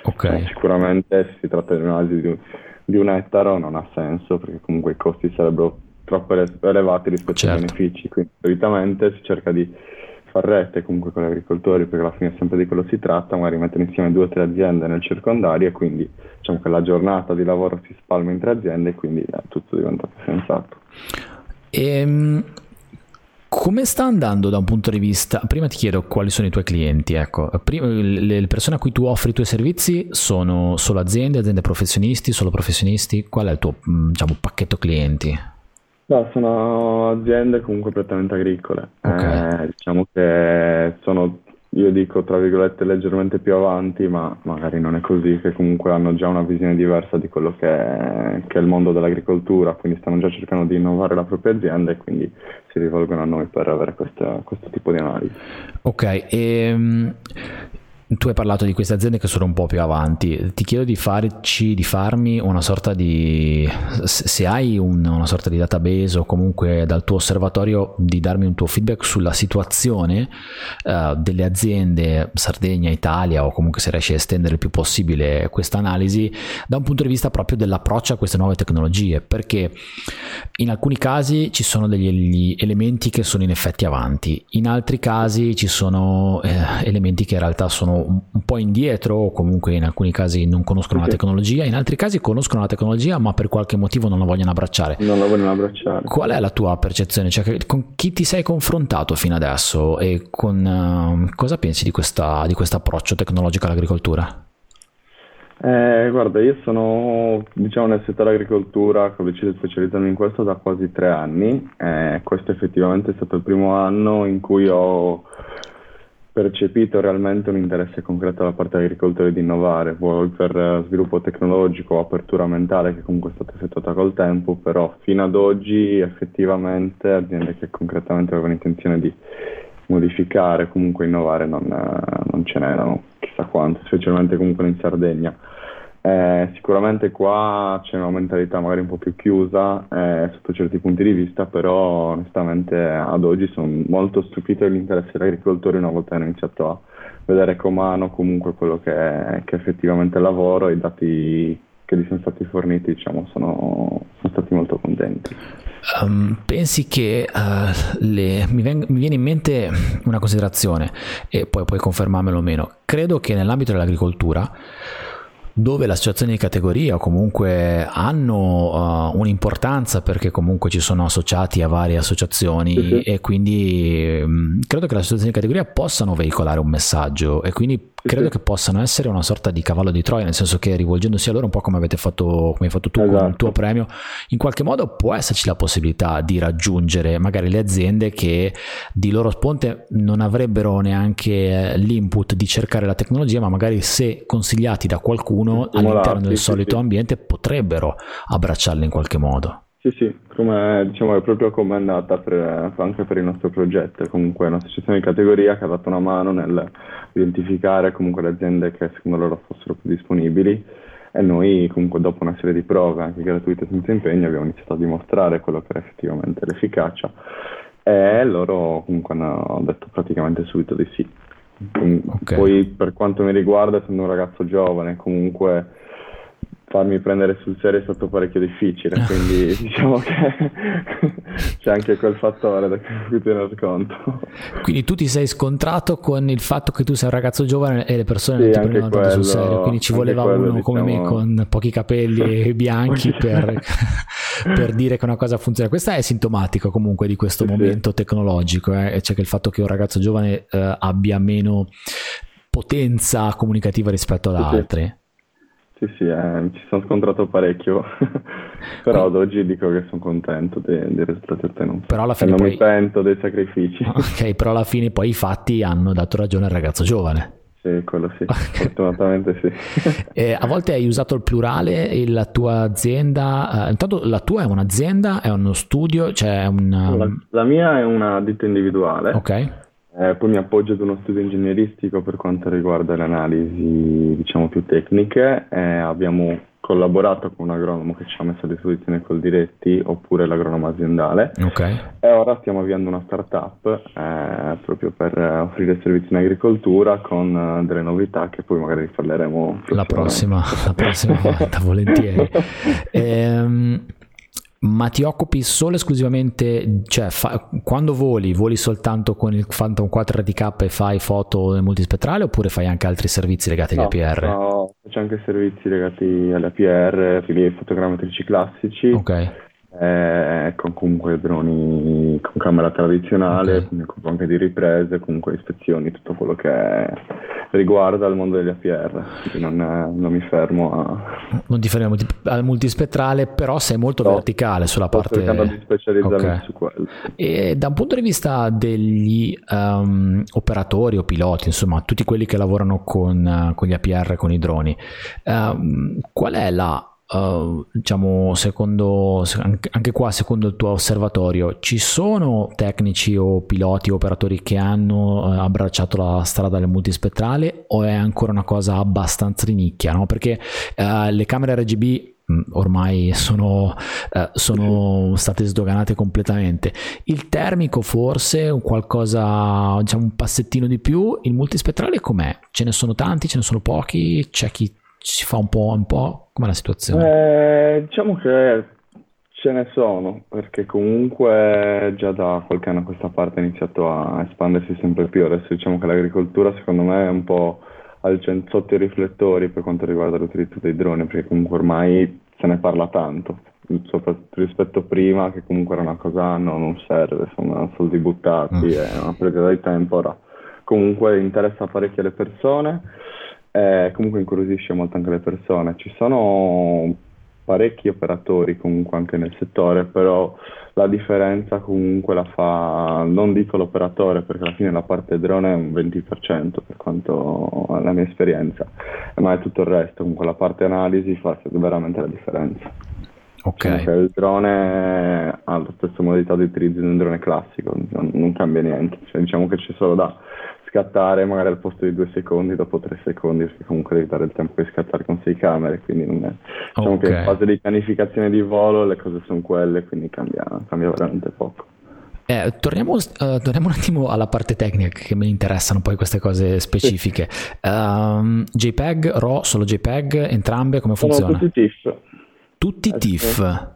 Okay. Eh, sicuramente se si tratta di un'analisi di, di, un ettaro non ha senso perché comunque i costi sarebbero troppo elevati rispetto certo. ai benefici, quindi solitamente si cerca di far rete comunque con gli agricoltori perché alla fine sempre di quello si tratta, magari mettere insieme due o tre aziende nel circondario e quindi diciamo che la giornata di lavoro si spalma in tre aziende e quindi eh, tutto diventa più sensato. Ehm, come sta andando da un punto di vista? Prima ti chiedo quali sono i tuoi clienti. Ecco, prima, le persone a cui tu offri i tuoi servizi sono solo aziende, aziende professionisti, solo professionisti? Qual è il tuo diciamo, pacchetto clienti? No, sono aziende comunque prettamente agricole. Okay. Eh, diciamo che sono, io dico, tra virgolette, leggermente più avanti, ma magari non è così, che comunque hanno già una visione diversa di quello che è, che è il mondo dell'agricoltura, quindi stanno già cercando di innovare la propria azienda e quindi si rivolgono a noi per avere questa, questo tipo di analisi. Ok, e ehm, tu hai parlato di queste aziende che sono un po' più avanti, ti chiedo di farci, di farmi una sorta di, se hai un, una sorta di database o comunque dal tuo osservatorio di darmi un tuo feedback sulla situazione uh, delle aziende Sardegna, Italia o comunque se riesci a estendere il più possibile questa analisi da un punto di vista proprio dell'approccio a queste nuove tecnologie, perché in alcuni casi ci sono degli elementi che sono in effetti avanti, in altri casi ci sono eh, elementi che in realtà sono un, po' indietro o comunque in alcuni casi non conoscono okay. la tecnologia, in altri casi conoscono la tecnologia ma per qualche motivo non la vogliono abbracciare. Non la vogliono abbracciare. Qual è la tua percezione? Cioè, con chi ti sei confrontato fino adesso e con uh, cosa pensi di, questa, di questo approccio tecnologico all'agricoltura? Eh, guarda, io sono diciamo, nel settore agricoltura, che ho deciso di specializzarmi in questo da quasi tre anni. Eh, questo effettivamente è stato il primo anno in cui ho percepito realmente un interesse concreto da parte degli agricoltori di innovare, vuoi per sviluppo tecnologico o apertura mentale che comunque è stata effettuata col tempo, però fino ad oggi effettivamente aziende che concretamente avevano intenzione di modificare, comunque innovare non, non ce n'erano chissà quanto, specialmente comunque in Sardegna. Eh, sicuramente qua c'è una mentalità magari un po' più chiusa eh, sotto certi punti di vista, però onestamente ad oggi sono molto stupito dell'interesse degli agricoltori una volta hanno iniziato a vedere con mano comunque quello che è, che effettivamente lavoro e i dati che gli sono stati forniti diciamo, sono, sono stati molto contenti. Um, pensi che uh, le, mi, veng- mi, viene in mente una considerazione e poi puoi confermarmelo o meno. Credo che nell'ambito dell'agricoltura dove le associazioni di categoria comunque hanno uh, un'importanza perché comunque ci sono associati a varie associazioni uh-huh. e quindi um, credo che le associazioni di categoria possano veicolare un messaggio e quindi credo che possano essere una sorta di cavallo di Troia, nel senso che rivolgendosi a loro un po' come avete fatto, come hai fatto tu esatto. con il tuo premio, in qualche modo può esserci la possibilità di raggiungere magari le aziende che di loro sponte non avrebbero neanche l'input di cercare la tecnologia, ma magari se consigliati da qualcuno all'interno del sì, solito sì. ambiente potrebbero abbracciarle in qualche modo. Sì, sì, come, diciamo, è proprio come è andata per, anche per il nostro progetto, comunque è un'associazione di categoria che ha dato una mano nel identificare comunque le aziende che secondo loro fossero più disponibili e noi comunque dopo una serie di prove anche gratuite senza impegno abbiamo iniziato a dimostrare quello che era effettivamente l'efficacia e loro comunque hanno detto praticamente subito di sì. Okay. Poi per quanto mi riguarda essendo un ragazzo giovane comunque farmi prendere sul serio è stato parecchio difficile, quindi diciamo che c'è anche quel fattore da cui tener conto. Quindi tu ti sei scontrato con il fatto che tu sei un ragazzo giovane e le persone sì, non ti prendono quello, tanto sul serio, quindi ci voleva quello, uno come diciamo... me con pochi capelli bianchi per, per, dire che una cosa funziona. Questa è sintomatico comunque di questo sì, momento sì. tecnologico, eh? cioè che il fatto che un ragazzo giovane eh, abbia meno potenza comunicativa rispetto ad altri. Sì, sì, eh, ci sono scontrato parecchio, però ad oggi dico che sono contento dei, dei risultati ottenuti. Però alla fine e non poi... mi pento dei sacrifici. Ok, però alla fine poi i fatti hanno dato ragione al ragazzo giovane. Sì, quello sì, fortunatamente sì. eh, a volte hai usato il plurale e la tua azienda, eh, intanto la tua è un'azienda, è uno studio, cioè è una... La, la mia è una ditta individuale. Ok eh, poi mi appoggio ad uno studio ingegneristico per quanto riguarda le analisi diciamo più tecniche. Eh, abbiamo collaborato con un agronomo che ci ha messo a disposizione col diretti oppure l'agronomo aziendale okay. e ora stiamo avviando una startup eh, proprio per offrire servizi in agricoltura con uh, delle novità che poi magari parleremo la prossima, la prossima volta volentieri ehm, ma ti occupi solo esclusivamente, cioè fa, quando voli, voli soltanto con il Phantom 4 RTK e fai foto nel multispettrale oppure fai anche altri servizi legati no, agli APR? No, faccio anche servizi legati agli APR, quindi fotogrammetrici classici. Ok eh, con comunque droni con camera tradizionale, okay. mi occupo anche di riprese, comunque ispezioni, tutto quello che riguarda il mondo degli APR, quindi non, non mi fermo a... Non ti fermi al multispettrale, però sei molto no, verticale sulla sto parte... cercando di specializzarmi okay. su quello. E da un punto di vista degli um, operatori o piloti, insomma, tutti quelli che lavorano con, uh, con gli APR, con i droni, um, qual è la Uh, diciamo, secondo, anche qua, secondo il tuo osservatorio, ci sono tecnici o piloti o operatori che hanno uh, abbracciato la strada del multispettrale o è ancora una cosa abbastanza di nicchia? No? Perché uh, le camere RGB mm, ormai sono, sono, state sdoganate completamente. Il termico forse qualcosa, diciamo un passettino di più. Il multispettrale com'è? Ce ne sono tanti, ce ne sono pochi? C'è chi si fa un po', un po'? Com'è la situazione? Eh, diciamo che ce ne sono, perché comunque già da qualche anno a questa parte ha iniziato a espandersi sempre più. Adesso diciamo che l'agricoltura secondo me è un po' al cent- sotto i riflettori per quanto riguarda l'utilizzo dei droni, perché comunque ormai se ne parla tanto, soprattutto rispetto a prima che comunque era una cosa no, non serve, sono soldi buttati, mm. è una perdita di tempo. Ora comunque interessa parecchio alle persone e comunque incuriosisce molto anche le persone. Ci sono parecchi operatori comunque anche nel settore, però la differenza comunque la fa, non dico l'operatore perché alla fine la parte drone è un 20% per quanto la mia esperienza, ma è tutto il resto, comunque la parte analisi fa veramente la differenza. Ok. Diciamo il drone ha la stessa modalità di utilizzo di un drone classico, non, non cambia niente, cioè, diciamo che c'è solo da scattare magari al posto di due secondi dopo tre secondi perché comunque devi dare il tempo di scattare con sei camere quindi non è diciamo okay. che in fase di pianificazione di volo le cose sono quelle quindi cambia, cambia veramente poco eh, torniamo, uh, torniamo, un attimo alla parte tecnica che mi interessano poi queste cose specifiche. Sì. Um, JPEG, RAW, solo JPEG, entrambe come funziona? Sono tutti TIFF. Tutti eh, TIFF?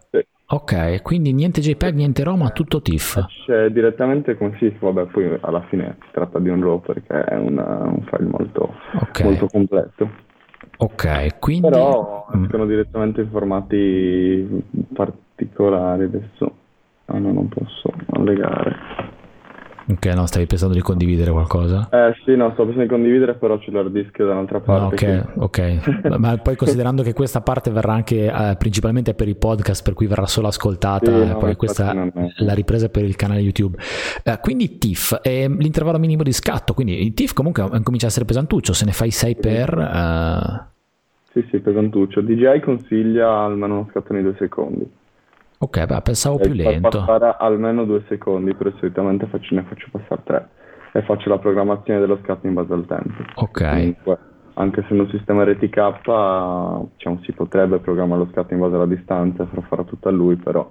Ok, quindi niente JPEG, niente RAW, ma tutto TIFF. C'è direttamente con TIFF, vabbè, poi alla fine si tratta di un RAW perché è una, un file molto, okay. molto completo. Ok, quindi... Però escono mm. direttamente in formati particolari adesso. Ah no, non posso allegare. Ok, no, stavi pensando di condividere qualcosa? Eh sì, no, sto pensando di condividere, però c'è l'hard disk da un'altra parte. No, ok, ok. Ma poi considerando che questa parte verrà anche eh, principalmente per i podcast, per cui verrà solo ascoltata, sì, no, poi questa la ripresa per il canale YouTube. Eh, quindi TIFF è l'intervallo minimo di scatto, quindi il TIFF comunque comincia a essere pesantuccio, se ne fai 6 sì. per... Eh... Sì, sì, pesantuccio. DJI consiglia almeno uno scatto nei due secondi. Ok, beh, pensavo più lento. passare almeno due secondi, però solitamente faccio, ne faccio passare tre e faccio la programmazione dello scatto in base al tempo. Ok. Comunque, anche se un sistema RTK diciamo, si potrebbe programmare lo scatto in base alla distanza, farò fare tutto a lui, però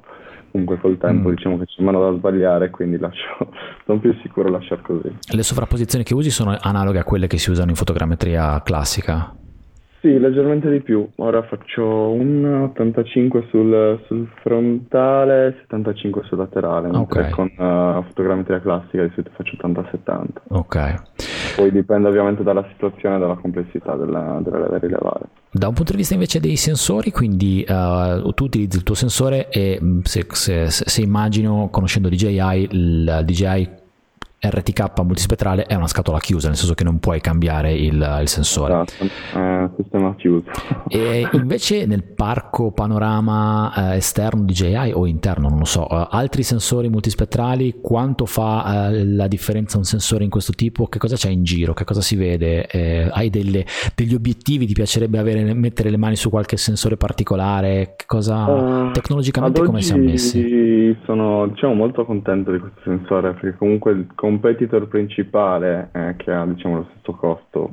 comunque col tempo mm. diciamo che c'è meno da sbagliare, quindi lascio, sono più sicuro lasciare così. Le sovrapposizioni che usi sono analoghe a quelle che si usano in fotogrammetria classica? Sì, leggermente di più. Ora faccio un 85 sul, sul frontale, 75 sul laterale, mentre con uh, fotogrammetria classica di solito faccio 80-70. Ok. Poi dipende ovviamente dalla situazione e dalla complessità della, della da rilevare. Da un punto di vista invece dei sensori, quindi uh, tu utilizzi il tuo sensore e mm, se, se, se immagino, conoscendo DJI, il DJI RTK multispettrale è una scatola chiusa, nel senso che non puoi cambiare il, il sensore. Esatto, è sistema chiuso. E invece nel parco panorama eh, esterno DJI o interno, non lo so, eh, altri sensori multispettrali, quanto fa eh, la differenza un sensore in questo tipo? Che cosa c'è in giro? Che cosa si vede? Eh, hai delle, degli obiettivi? Ti piacerebbe avere, mettere le mani su qualche sensore particolare? Che cosa, eh, tecnologicamente come siamo messi? Sono diciamo, molto contento di questo sensore perché comunque il competitor principale eh, che ha diciamo, lo stesso costo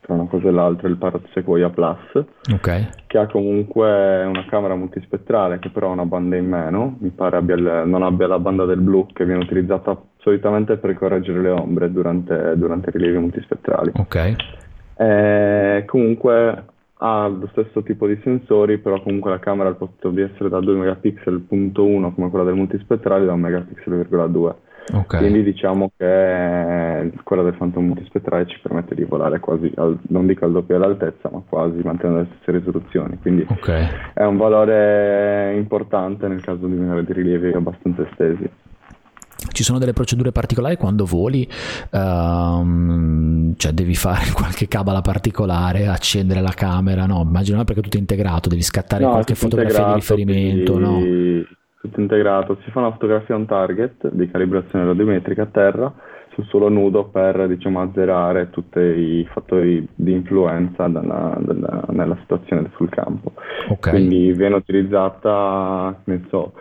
tra una cosa e l'altra è il Parrot Sequoia Plus okay. che ha comunque una camera multispettrale che però ha una banda in meno mi pare abbia il, non abbia la banda del blu che viene utilizzata solitamente per correggere le ombre durante, durante i rilievi multispettrali. Ok. Eh, comunque ha lo stesso tipo di sensori, però comunque la camera al posto di essere da 2 megapixel punto 1 come quella del multispettrale da 1 megapixel,2 Okay. Quindi diciamo che quella del Phantom multispettrale ci permette di volare quasi, al, non dico al doppio dell'altezza, ma quasi mantenendo le stesse risoluzioni. Quindi okay. è un valore importante nel caso di venire di rilievi abbastanza estesi. Ci sono delle procedure particolari quando voli, um, cioè devi fare qualche cabala particolare, accendere la camera, no? Immagino perché tutto è integrato, devi scattare no, qualche fotografia di riferimento, quindi... no? Tutto integrato, si fa una fotografia on target di calibrazione radiometrica a terra sul suolo nudo per diciamo, azzerare tutti i fattori di influenza della, della, nella situazione sul campo. Okay. Quindi viene utilizzata, ne so,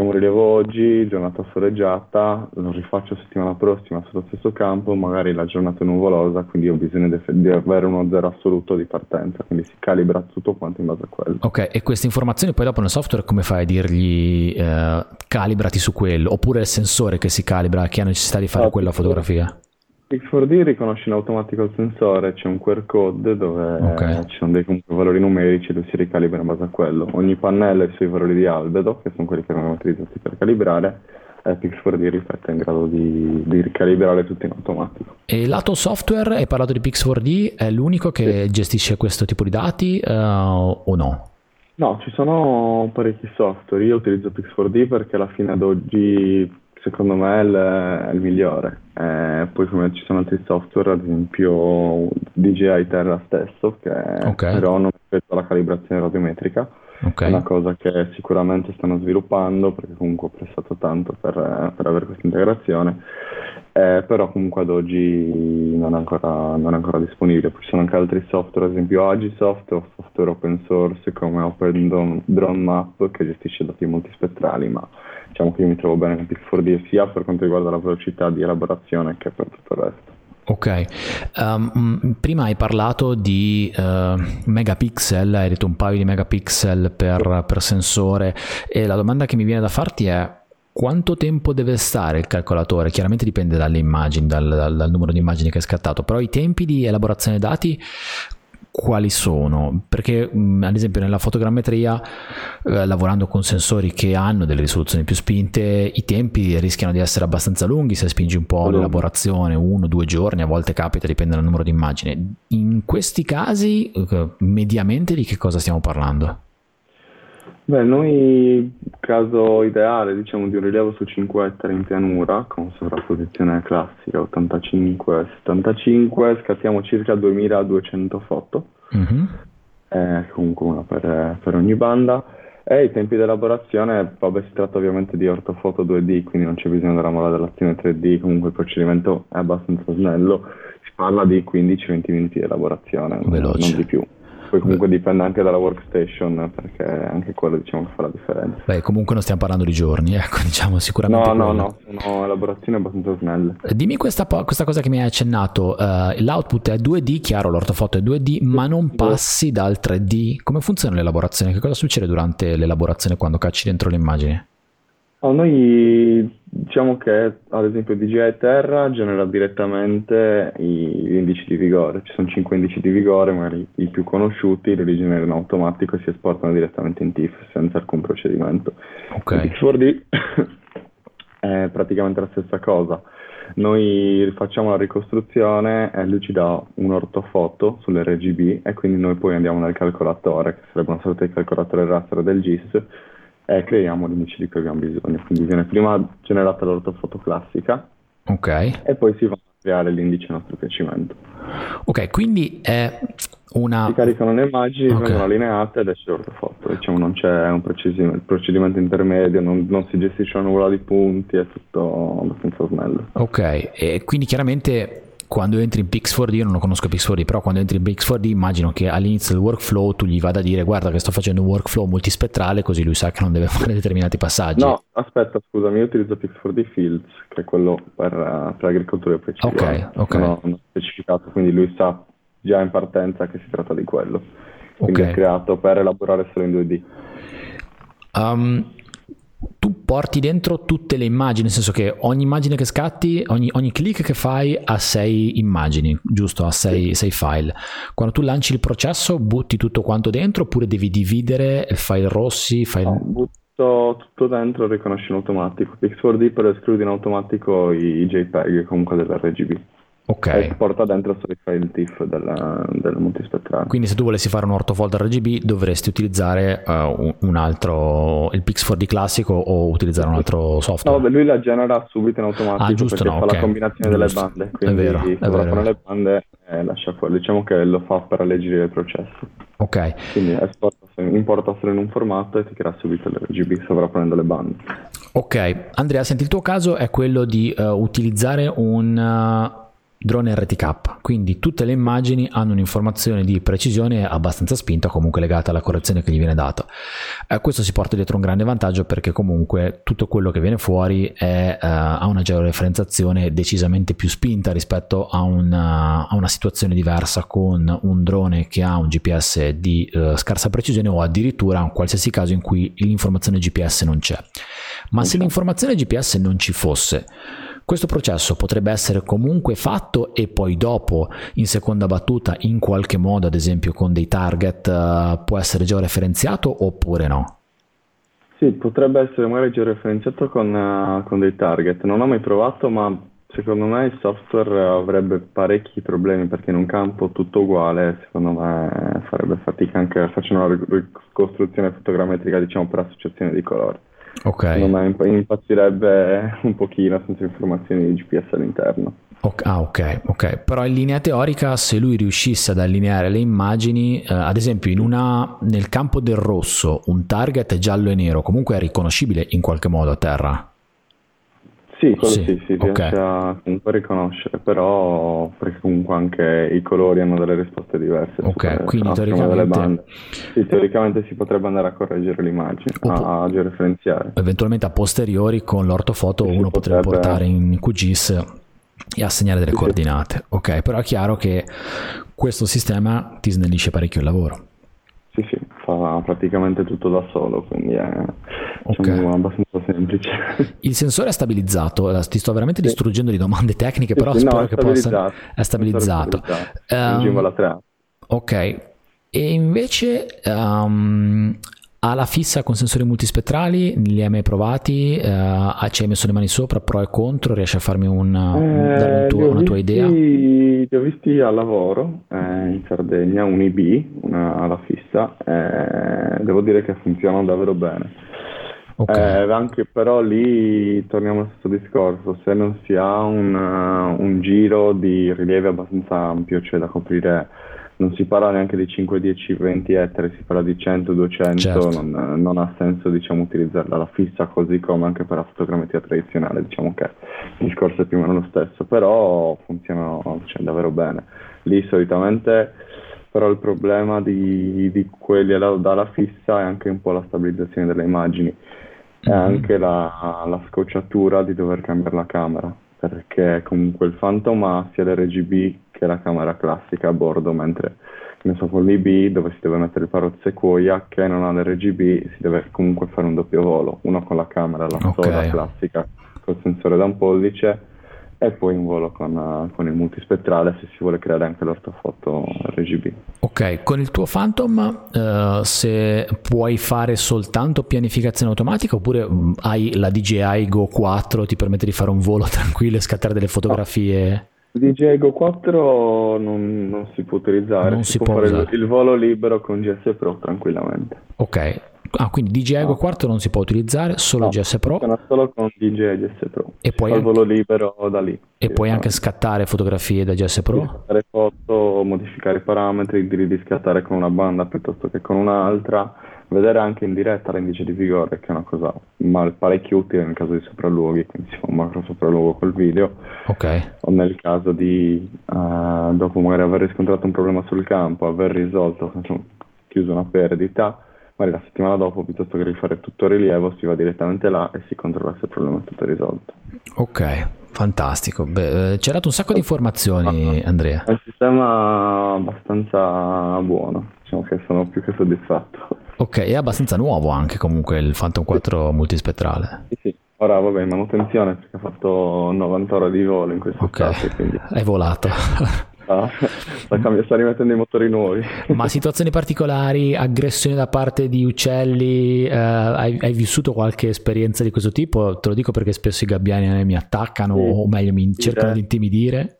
Stiamo rilievo oggi, giornata soleggiata, lo rifaccio settimana prossima sullo stesso campo, magari la giornata è nuvolosa, quindi ho bisogno di, di avere uno zero assoluto di partenza, quindi si calibra tutto quanto in base a quello. Ok, e queste informazioni poi dopo nel software come fai a dirgli eh, calibrati su quello, oppure il sensore che si calibra, che ha necessità di fare ah, quella fotografia? Pix4D riconosce in automatico il sensore, c'è un QR code dove okay. ci sono dei valori numerici e lui si ricalibra in base a quello. Ogni pannello ha i suoi valori di albedo, che sono quelli che vengono utilizzati per calibrare, e Pix4D ripeto è in grado di, di ricalibrare tutto in automatico. E lato software, hai parlato di Pix4D, è l'unico che sì. gestisce questo tipo di dati uh, o no? No, ci sono parecchi software, io utilizzo Pix4D perché alla fine ad oggi secondo me è il, è il migliore. Eh, poi come ci sono altri software, ad esempio DJI Terra stesso, che okay. però non rispetto alla calibrazione radiometrica. Okay. Una cosa che sicuramente stanno sviluppando perché comunque ho prestato tanto per, per avere questa integrazione, eh, però comunque ad oggi non è, ancora, non è ancora disponibile. Ci sono anche altri software, ad esempio Agisoft o software open source come Open Drone Map che gestisce dati multispettrali, ma diciamo che io mi trovo bene con Pix4D sia per quanto riguarda la velocità di elaborazione che per tutto il resto. Ok, um, prima hai parlato di uh, megapixel, hai detto un paio di megapixel per, per sensore e la domanda che mi viene da farti è quanto tempo deve stare il calcolatore? Chiaramente dipende dalle immagini, dal, dal, dal, numero di immagini che è scattato, però i tempi di elaborazione dati quali sono? Perché mh, ad esempio nella fotogrammetria, eh, lavorando con sensori che hanno delle risoluzioni più spinte, i tempi rischiano di essere abbastanza lunghi se spingi un po' l'elaborazione, uno, due giorni, a volte capita, dipende dal numero di immagini. In questi casi, eh, mediamente di che cosa stiamo parlando? Beh, noi caso ideale, diciamo, di un rilievo su 5 ettari in pianura, con sovrapposizione classica 85-75, scattiamo circa 2200 foto, mm-hmm. eh, comunque una per, per, ogni banda. E i tempi di elaborazione, vabbè, si tratta ovviamente di ortofoto 2D, quindi non c'è bisogno della modellazione 3D, comunque il procedimento è abbastanza snello, si parla di 15-20 minuti di elaborazione, Veloce. non di più. Poi comunque dipende anche dalla workstation, perché anche quello diciamo che fa la differenza. Beh, comunque non stiamo parlando di giorni, ecco, diciamo sicuramente. No, quello. no, no, sono elaborazioni abbastanza snelle. Eh, dimmi questa, questa cosa che mi hai accennato, uh, l'output è 2D, chiaro, l'ortofoto è 2D, ma non passi dal 3D. Come funziona l'elaborazione? Che cosa succede durante l'elaborazione quando cacci dentro l'immagine? Oh, noi diciamo che ad esempio DJI Terra genera direttamente gli indici di vigore, ci sono 5 indici di vigore, magari i più conosciuti, li rigenera in automatico e si esportano direttamente in TIFF senza alcun procedimento. Okay. X4D è praticamente la stessa cosa. Noi facciamo la ricostruzione e lui ci dà un ortofoto sull'RGB e quindi noi poi andiamo nel calcolatore, che sarebbe una sorta di calcolatore raster del GIS, e creiamo l'indice di cui abbiamo bisogno. Quindi viene prima generata l'ortofoto classica ok e poi si va a creare l'indice a nostro piacimento. Ok, quindi è una... Si caricano le immagini, okay. vengono allineate ed esce l'ortofoto. Diciamo non c'è un procedimento, procedimento intermedio, non, non, si gestisce una nuvola di punti, è tutto abbastanza snello. Ok, e quindi chiaramente quando entri in Pix4D, io non lo conosco Pix4D, però quando entri in Pix4D immagino che all'inizio del workflow tu gli vada a dire guarda che sto facendo un workflow multispettrale così lui sa che non deve fare determinati passaggi. No, aspetta, scusami, io utilizzo Pix4D Fields, che è quello per, uh, per agricoltura e precisione. Ok, ok. Non ho specificato, quindi lui sa già in partenza che si tratta di quello. Quindi okay. è creato per elaborare solo in 2D. Um, tu porti dentro tutte le immagini, nel senso che ogni immagine che scatti, ogni, ogni click che fai ha sei immagini, giusto? Ha sei, sei, file. Quando tu lanci il processo, butti tutto quanto dentro oppure devi dividere file rossi, file... No, butto tutto dentro e riconosci in automatico. Pix4D per esclude in automatico i JPEG comunque dell'RGB. Ok. E porta dentro solo i file TIFF del, del multispettrale. Quindi se tu volessi fare un ortofolder RGB dovresti utilizzare uh, un altro, il Pix4D classico o utilizzare un altro software? No, beh, lui la genera subito in automatico ah, giusto, perché no, fa okay. la combinazione giusto. delle bande. Quindi è vero, è vero. con le bande e lascia fuori. Diciamo che lo fa per alleggerire il processo. Ok. Quindi esporta, importa solo in un formato e ti crea subito l'RGB sovrapponendo le bande. Ok, Andrea, senti, il tuo caso è quello di uh, utilizzare un... Drone RTK, quindi tutte le immagini hanno un'informazione di precisione abbastanza spinta, comunque legata alla correzione che gli viene data. Eh, questo si porta dietro un grande vantaggio perché comunque tutto quello che viene fuori è, eh, ha una georeferenziazione decisamente più spinta rispetto a una, a una, situazione diversa con un drone che ha un GPS di eh, scarsa precisione o addirittura un qualsiasi caso in cui l'informazione GPS non c'è. Ma se l'informazione GPS non ci fosse, questo processo potrebbe essere comunque fatto e poi dopo, in seconda battuta, in qualche modo, ad esempio con dei target, uh, può essere georeferenziato oppure no? Sì, potrebbe essere magari georeferenziato con, uh, con dei target. Non ho mai provato, ma secondo me il software avrebbe parecchi problemi perché in un campo tutto uguale, secondo me farebbe fatica anche facendo una ricostruzione fotogrammetrica, diciamo, per associazione di colori. Ok. Secondo me impazzirebbe un pochino senza informazioni di GPS all'interno. Okay, ah, ok, ok. Però in linea teorica, se lui riuscisse ad allineare le immagini, eh, ad esempio una, nel campo del rosso, un target giallo e nero, comunque è riconoscibile in qualche modo a terra. Sì, quello sì, sì, si okay. riesce a comunque riconoscere, però perché comunque anche i colori hanno delle risposte diverse. Ok, quindi teoricamente... Sì, teoricamente si potrebbe andare a correggere l'immagine, a, a georeferenziare. Eventualmente a posteriori con l'ortofoto sì, uno potrebbe portare in QGIS e assegnare delle sì, coordinate. Ok, però è chiaro che questo sistema ti snellisce parecchio il lavoro. Sì, sì, fa praticamente tutto da solo, quindi è okay. diciamo, abbastanza semplice. Il sensore è stabilizzato, ti sto veramente distruggendo di domande tecniche, però sì, spero no, che possa... È stabilizzato. È stabilizzato. Um, ok, e invece um, ha la fissa con sensori multispettrali? Li hai mai provati? Uh, ci hai messo le mani sopra, pro e contro? Riesci a farmi un, eh, un tuo, una tua idea? Li ho visti al lavoro eh, in Sardegna, un IB, una alla fissa. Eh, devo dire che funzionano davvero bene. Okay. Eh, anche però lì torniamo allo stesso discorso, se non si ha un, un giro di rilievi abbastanza ampio, cioè da coprire non si parla neanche di 5, 10, 20 ettari, si parla di 100, 200, certo. non, non, ha senso diciamo, utilizzarla alla fissa così come anche per la fotogrammetria tradizionale, diciamo che il discorso è più o meno lo stesso, però funzionano cioè, davvero bene. Lì solitamente però il problema di, di quelli dalla fissa è anche un po' la stabilizzazione delle immagini e mm-hmm. anche la, la scocciatura di dover cambiare la camera perché comunque il Phantom ha sia l'RGB che la camera classica a bordo, mentre ne so, con l'IB dove si deve mettere il parrot Sequoia che non ha l'RGB si deve comunque fare un doppio volo, uno con la camera, la okay. sola classica col sensore da un pollice e poi un volo con, con, il multispettrale se si vuole creare anche l'ortofoto RGB. Ok, con il tuo Phantom uh, se puoi fare soltanto pianificazione automatica oppure mm, hai la DJI Go 4 ti permette di fare un volo tranquillo e scattare delle fotografie? DJI Go 4 non, non, si può utilizzare, non si, si può, può fare il, volo libero con GS Pro tranquillamente. Ok, Ah, quindi DJI Go 4 non si può utilizzare, solo no, GS Pro. Funziona solo con DJI GS Pro. E poi anche... volo libero da lì. E puoi anche scattare fotografie da GS Pro? Scattare foto, modificare i parametri, di riscattare con una banda piuttosto che con un'altra, vedere anche in diretta l'indice di vigore, che è una cosa mal, parecchio utile nel caso di sopralluoghi, quindi si fa un macro sopralluogo col video. Ok. O nel caso di, uh, dopo magari aver riscontrato un problema sul campo, aver risolto, chiuso una perdita, magari la settimana dopo, piuttosto che rifare tutto il rilievo, si va direttamente là e si controlla se il problema è tutto risolto. Ok, fantastico. Beh, eh, hai dato un sacco di informazioni, Andrea. È un sistema abbastanza buono, diciamo che sono più che soddisfatto. Ok, è abbastanza nuovo anche comunque il Phantom 4 sì. multispettrale. Sì, sì. Ora vabbè, manutenzione perché ha fatto 90 ore di volo in questo okay. Stato, quindi... Hai volato. sta, sta, sta, rimettendo i motori nuovi. Ma situazioni particolari, aggressioni da parte di uccelli, eh, hai, hai, vissuto qualche esperienza di questo tipo? Te lo dico perché spesso i gabbiani mi attaccano sì. o meglio mi cercano di intimidire.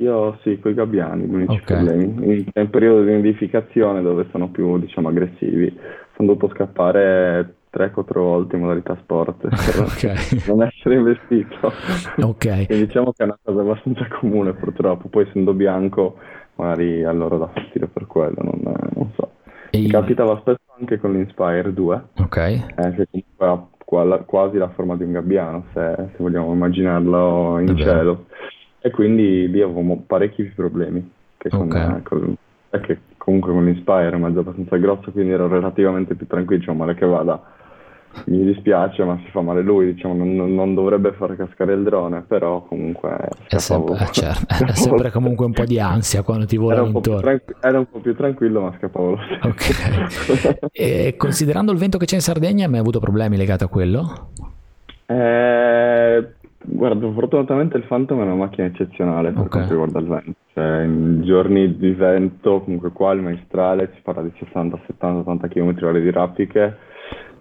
Io sì, con i gabbiani, gli unici okay. problemi. In, in periodo di nidificazione dove sono più diciamo aggressivi, sono dovuto scappare 3-4 volte in modalità sport per okay. non essere investito. Ok. Quindi diciamo che è una cosa abbastanza comune purtroppo, poi essendo bianco magari a loro dà fastidio per quello, non, non so. E... Mi capitava spesso anche con l'Inspire 2, okay. eh, che comunque ha quasi la forma di un gabbiano, se, se vogliamo immaginarlo in Davvero. cielo. E quindi lì avevamo parecchi problemi. Che con, okay. con, che comunque con l'Inspire è un mezzo abbastanza grosso, quindi ero relativamente più tranquillo, cioè male che vada mi dispiace, ma si fa male lui, diciamo, non, non dovrebbe far cascare il drone, però comunque è sempre, eh, certo, è sempre, comunque un po' di ansia quando ti volano intorno. Tranqu- era un po' più tranquillo, ma scappavo. Ok. considerando il vento che c'è in Sardegna, hai mai avuto problemi legati a quello? Eh, guarda, fortunatamente il Phantom è una macchina eccezionale per okay. quanto riguarda il vento. Cioè, in giorni di vento, comunque qua il maestrale si parla di 60, 70, 80 km/h di raffiche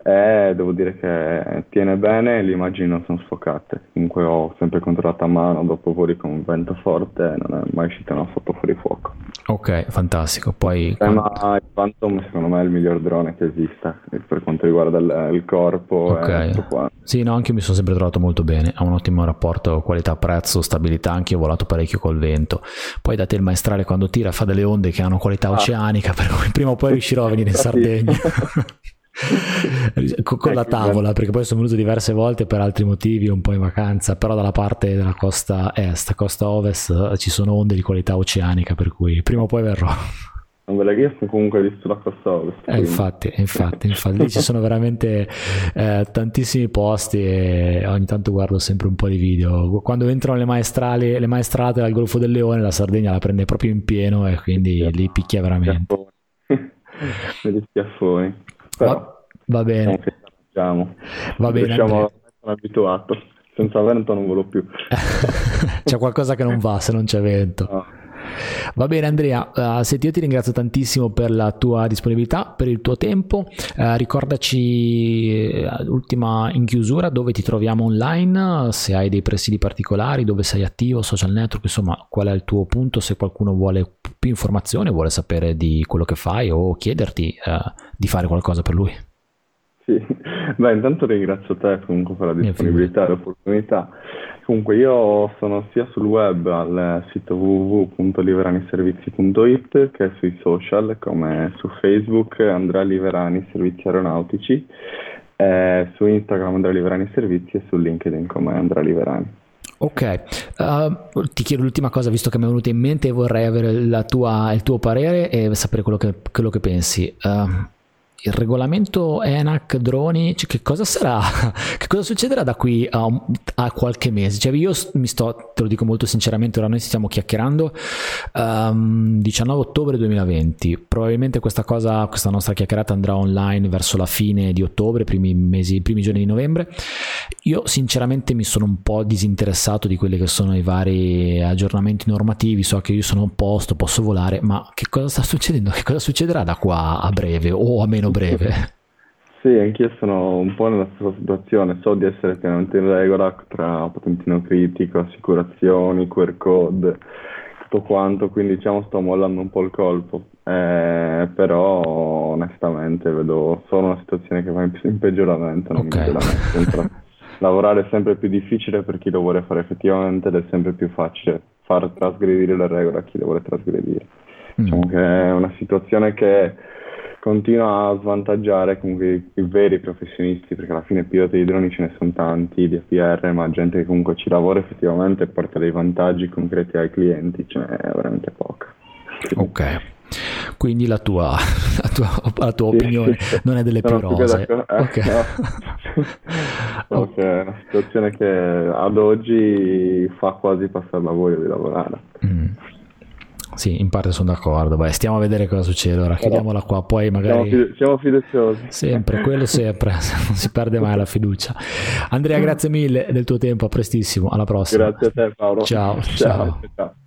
eh, devo dire che tiene bene e le immagini non sono sfocate. Comunque ho sempre controllato a mano dopo voli con un vento forte e non è mai uscita una foto fuori fuoco. Ok, fantastico. Poi, eh, ma il Phantom secondo me è il miglior drone che esista per quanto riguarda il, il corpo. Ok. Sì, no, anche io mi sono sempre trovato molto bene. Ha un ottimo rapporto qualità-prezzo, stabilità. Anche io ho volato parecchio col vento. Poi da te il maestrale quando tira fa delle onde che hanno qualità ah. oceanica, per cui prima o poi riuscirò a venire in Sardegna. con la tavola perché poi sono venuto diverse volte per altri motivi un po' in vacanza però dalla parte della costa est costa ovest ci sono onde di qualità oceanica per cui prima o poi verrò. Non ve la io ho comunque visto la costa ovest eh, infatti infatti infatti. Lì ci sono veramente eh, tantissimi posti e ogni tanto guardo sempre un po' di video. Quando entrano le maestrali le maestrate dal Golfo del Leone la Sardegna la prende proprio in pieno e quindi lì picchia veramente. degli schiaffoni però va, bene. Diciamo, va bene. Sono abituato. Senza vento non volo più. c'è qualcosa che non va se non c'è vento. No. Va bene Andrea, uh, senti io ti ringrazio tantissimo per la tua disponibilità, per il tuo tempo, uh, ricordaci uh, ultima in chiusura dove ti troviamo online, se hai dei presidi particolari, dove sei attivo, social network, insomma qual è il tuo punto, se qualcuno vuole più informazioni, vuole sapere di quello che fai o chiederti di fare qualcosa per lui. Sì, beh intanto ringrazio te comunque per la disponibilità e l'opportunità. Comunque io sono sia sul web al sito www.liveraniservizi.it che sui social come su Facebook Andrea Liverani Servizi Aeronautici, eh, su Instagram Andrea Liverani Servizi e su LinkedIn come Andrea Liverani. Ok, uh, ti chiedo l'ultima cosa, visto che mi è venuta in mente e vorrei avere tua, il tuo parere e sapere quello che, quello che pensi. Uh, il regolamento ENAC droni, cioè che cosa sarà? Che cosa succederà da qui a, a, qualche mese? Cioè io mi sto, te lo dico molto sinceramente, ora noi stiamo chiacchierando um, 19 ottobre 2020, probabilmente questa cosa, questa nostra chiacchierata andrà online verso la fine di ottobre, primi mesi, primi giorni di novembre. Io sinceramente mi sono un po' disinteressato di quelli che sono i vari aggiornamenti normativi, so che io sono a posto, posso volare, ma che cosa sta succedendo? Che cosa succederà da qua a breve o a meno meno breve. Sì, anch'io sono un po' nella stessa situazione, so di essere pienamente in regola tra patentino critico, assicurazioni, QR code, tutto quanto, quindi diciamo sto mollando un po' il colpo, eh, però onestamente vedo solo una situazione che va in, in peggioramento, non okay. in. Lavorare è sempre più difficile per chi lo vuole fare effettivamente ed è sempre più facile far trasgredire le regole a chi le vuole trasgredire. Mm. Diciamo che è una situazione che continua a svantaggiare comunque i, veri professionisti, perché alla fine piloti di droni ce ne sono tanti, di APR, ma gente che comunque ci lavora effettivamente e porta dei vantaggi concreti ai clienti, ce n'è veramente poca. Ok. Quindi la tua, la tua, la tua sì, opinione sì, non è delle più rose. Eh, okay. No. okay. È una situazione che ad oggi fa quasi passare la voglia di lavorare. Mm. Sì, in parte sono d'accordo. Beh, stiamo a vedere cosa succede. Ora chiudiamola qua, poi magari. Siamo, siamo fiduciosi. Sempre, quello sempre. non si perde mai la fiducia. Andrea, grazie mille del tuo tempo. A prestissimo. Alla prossima. Grazie a te, Paolo. ciao. ciao. ciao.